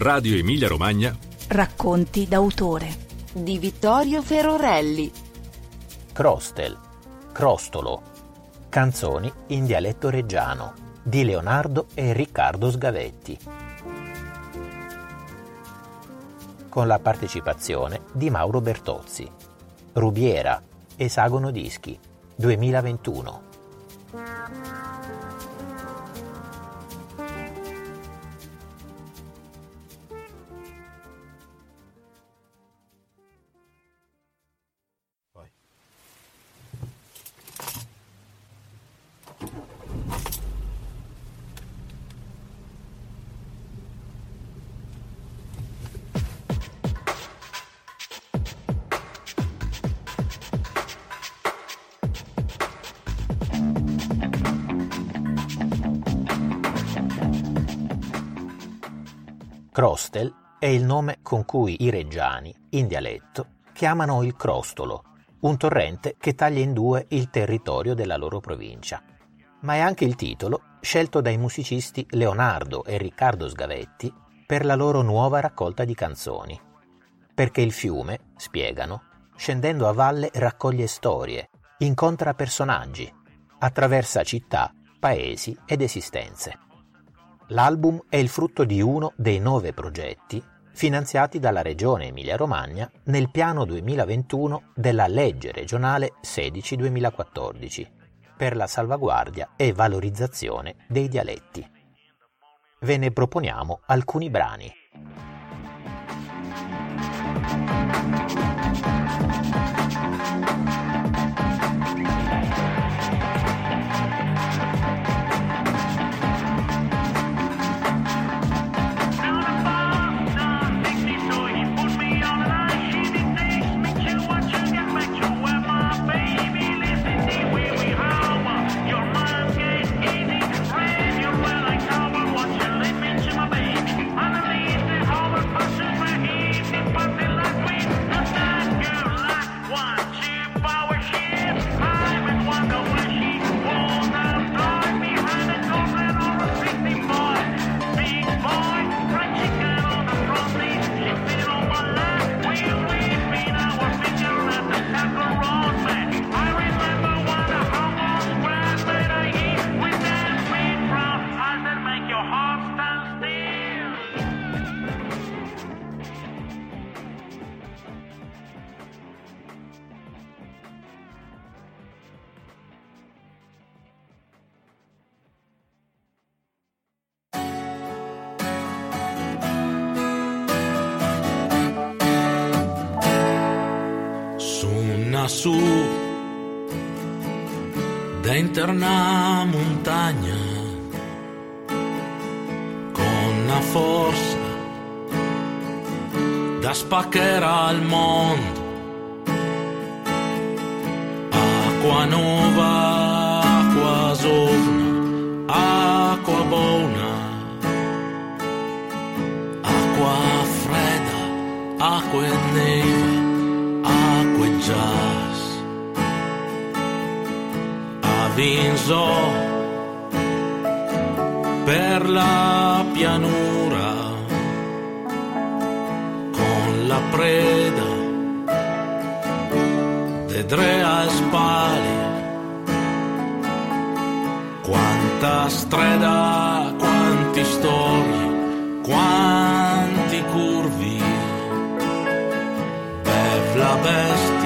Radio Emilia Romagna. Racconti d'autore di Vittorio Ferorelli. Crostel, Crostolo. Canzoni in dialetto reggiano di Leonardo e Riccardo Sgavetti. Con la partecipazione di Mauro Bertozzi. Rubiera, Esagono Dischi, 2021. Crostel è il nome con cui i reggiani, in dialetto, chiamano il Crostolo, un torrente che taglia in due il territorio della loro provincia. Ma è anche il titolo scelto dai musicisti Leonardo e Riccardo Sgavetti per la loro nuova raccolta di canzoni. Perché il fiume, spiegano, scendendo a valle raccoglie storie, incontra personaggi, attraversa città, paesi ed esistenze. L'album è il frutto di uno dei nove progetti finanziati dalla Regione Emilia-Romagna nel piano 2021 della legge regionale 16-2014 per la salvaguardia e valorizzazione dei dialetti. Ve ne proponiamo alcuni brani. Una montagna con una forza da spaccare il mondo acqua nuova acqua sovna acqua buona acqua fredda acqua neve avvinzo per la pianura con la preda de tre a spalle quanta strada quanti storie quanti curvi bev la bestia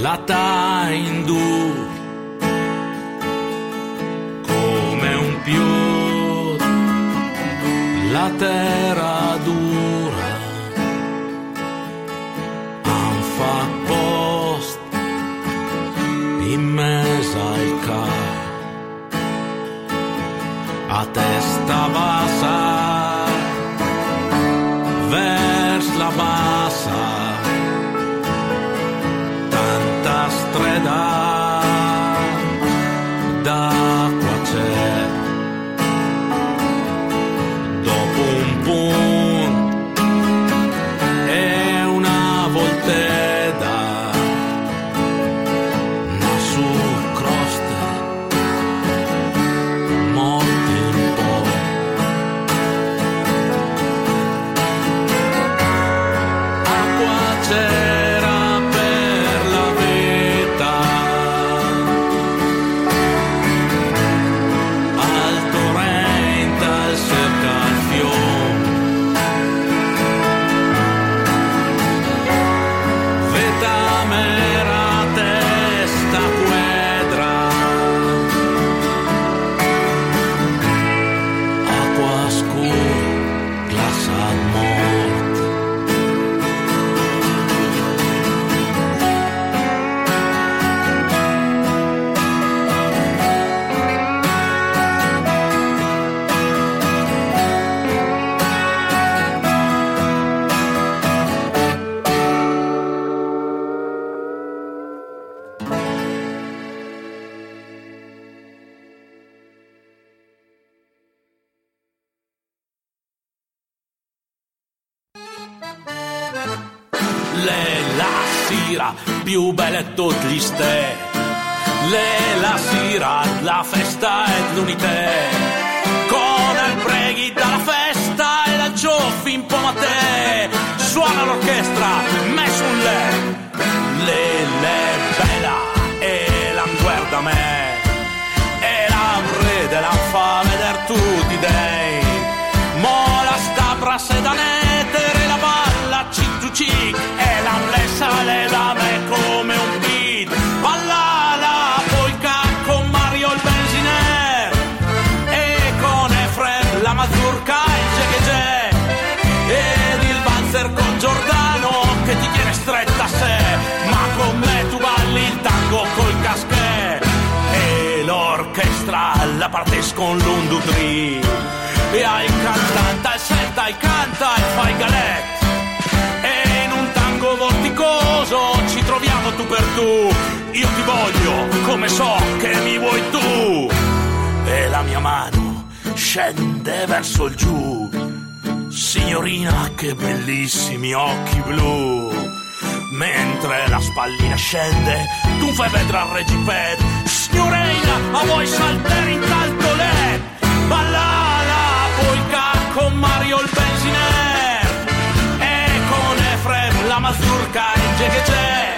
la ta indur come un più. La terra sera più bella di tutti gli ste. Lei la sera, la festa è l'unità. Con il preghi dalla festa e la gioffi in po' a te. Suona l'orchestra, messo un le. Le, le, bella, e la guarda me. E la vrede la fa vedere tutti dei. Mo la balla cic cic cic e la mlessa le da partes con l'undutri e hai il cantante il senta il canta e fai galette. E in un tango vorticoso ci troviamo tu per tu. Io ti voglio come so che mi vuoi tu. E la mia mano scende verso il giù. Signorina che bellissimi occhi blu. Mentre la spallina scende tu fai vedere al regiped signorina a voi saltare in talto led balla la polka con Mario il benziner. E con Efrem la mazurka in gegege ed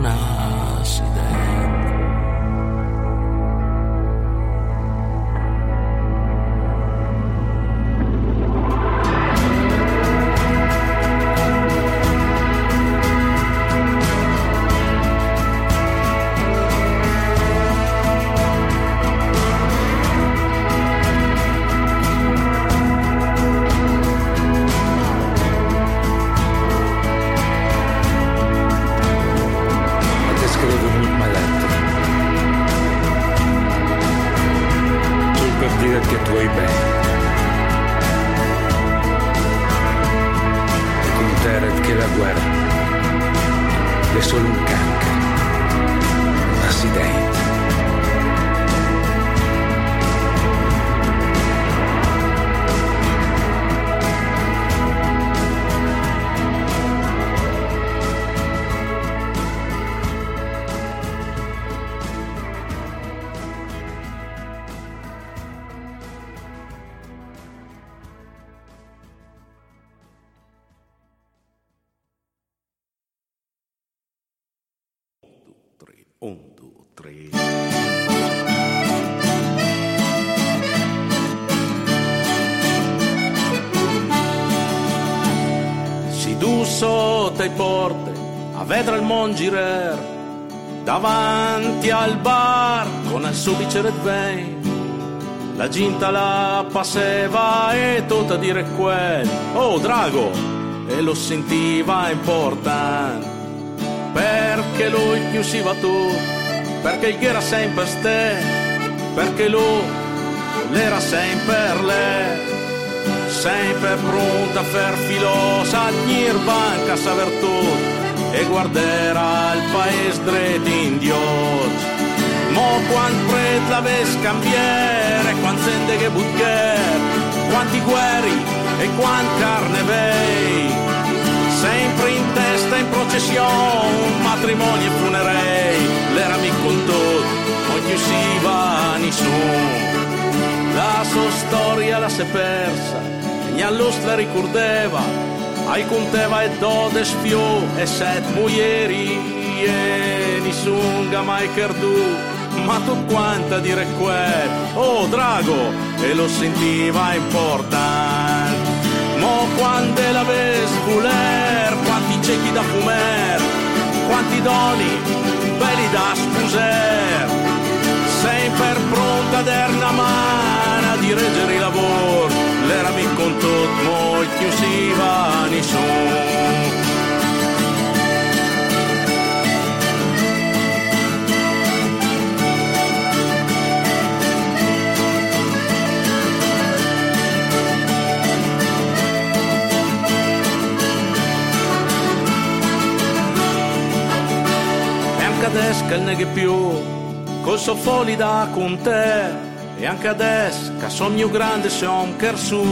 un accidente. Vedere il mon girer davanti al bar con il suo bicchiere vin la gente la passeva e tutta dire quel oh drago! E lo sentiva importante perché lui chiusiva tu perché il era sempre ste perché lui l'era sempre lei sempre pronta a far filosa tenir banca saber tutto e guarderà il paese dretto in Dios Mo quant pret la ves cambiere, quant sende che butcher, quanti guerri e quant carne vei. Sempre in testa in processione, matrimoni e funerei, l'era mi con tutto, non ci si va nessuno. La sua storia la si è persa, e gli la ricordeva, ai conteva e dode spiù e set muieri e nessuno mai perduto ma tu quanta dire quel oh drago e lo sentiva importante mo quando la ves voler quanti ciechi da fumer quanti doni belli da spuser. Sempre pronta a dar una mano di reggere il lavoro Leramik on tutmuit ju siivaani suu. cadesca il neghe più, col soffoli da con te e anche adesso che sogno grande siamo che su,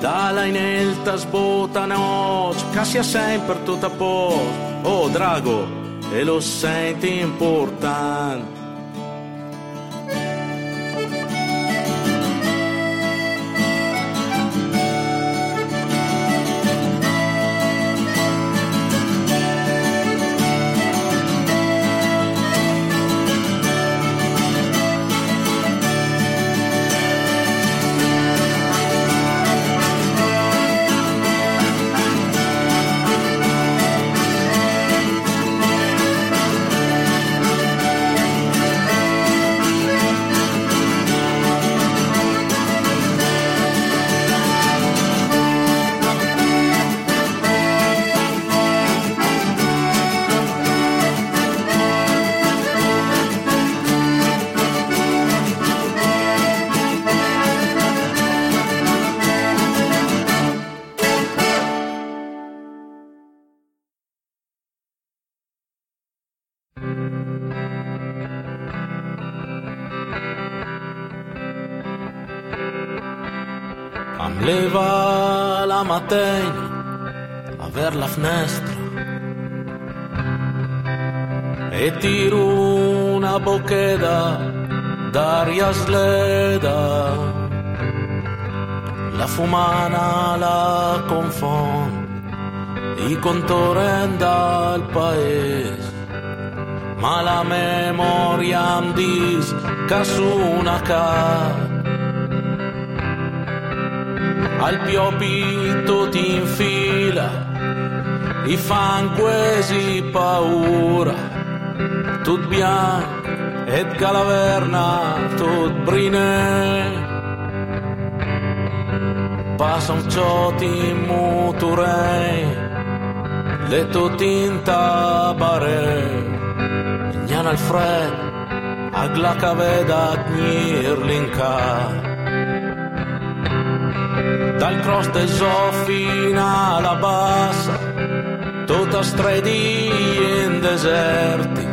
dalla inelta sbota noce, che sia sempre tutto a posto, oh drago, e lo senti importante. Leva la mattina a ver la finestra. E tiro una bocchetta d'aria sleda. La fumana la confond i contorren dal paese ma la memoria em dis que una cara al piopi tot in fila, i fan quasi paura, tut bianc et calaverna, tot brine. Passa un ciot in motorei, le tot in tabare, gnan al fred, ag la caveda gnirlinca dal croste fino alla bassa, tutta stredi in deserti,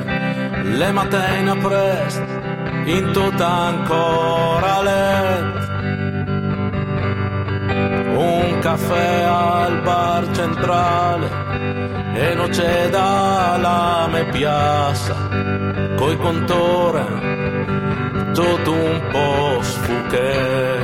le mattine presto, in tutta ancora letto. Un caffè al bar centrale e non c'è da me piazza, coi contori tutto un po' sfucche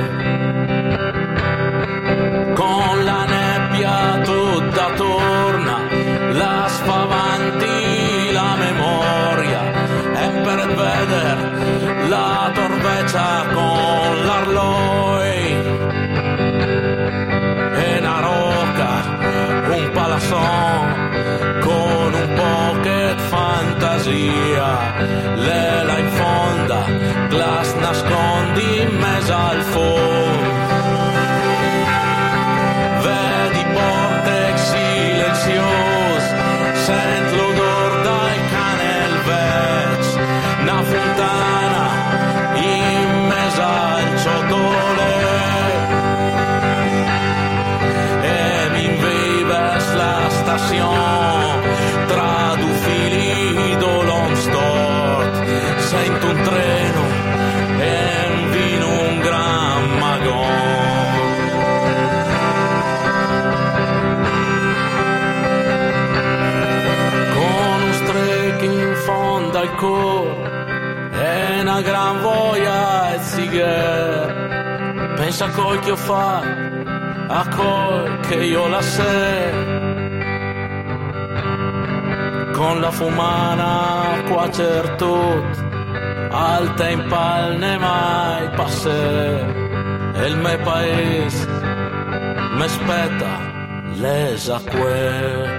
pensa a col che ho fatto a col che io la sé. Con la fumana qua certo alta in palne mai passè e il mio paese mi aspetta l'esacque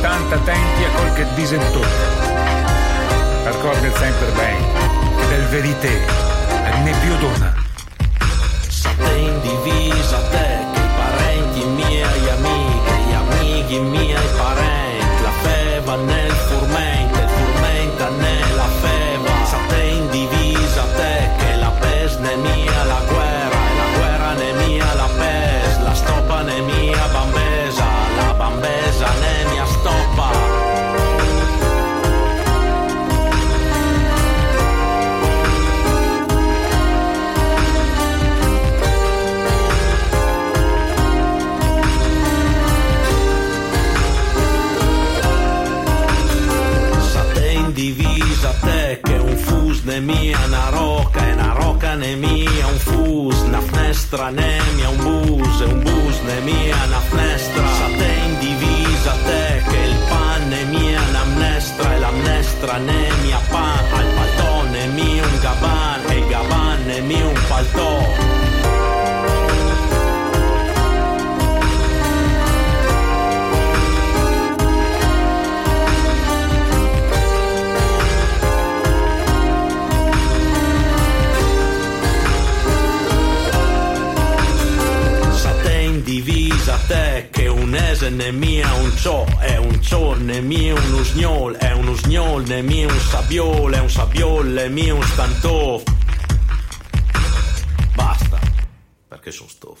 tanto attenti a quel che disen tutti. Ricorda sempre bene del verité non ne più dona. Sate in divisa te, che i parenti miei amiche, gli amici miei parenti, la feva nel furmente, mia una roca e una roca ne mia un fus una finestra ne mia un bus e un bus ne mia una finestra. Sate in divisa te che il pan ne mia una mnestra e la mnestra ne mia pan al paltò ne mia un gaban e il gaban mia un paltò che un ese ne mia un ciò è un ciò ne mia un usgnol è un usgnol ne mia un sabiol è un sabiol ne mia un stantof basta perché sono stof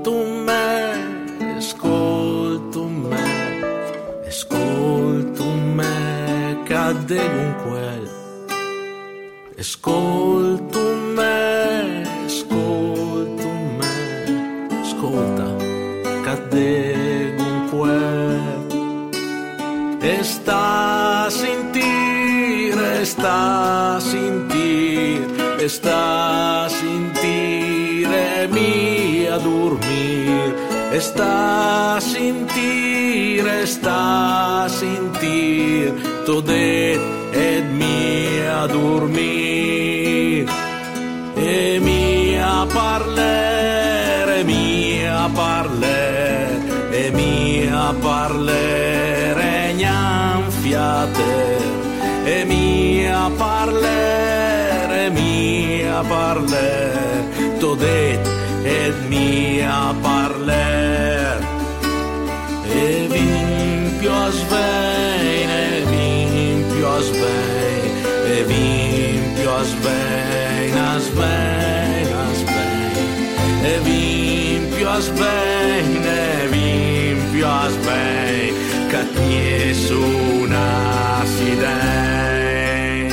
e sta a sentire, sta a sentire, to det ed mi a dormire, e mi a parlare, mi a parlare, e mi a parlare, gnanfiate, e mi a parlare, mi a parlare, to det ed mi a parlare, svein, a svein, a svein, e vin più a svein, e vin più a svein, che ti una sidei,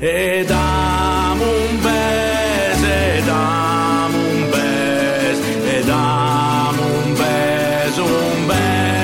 e damo un bes, e damo un bes, e damo un bes, un bes,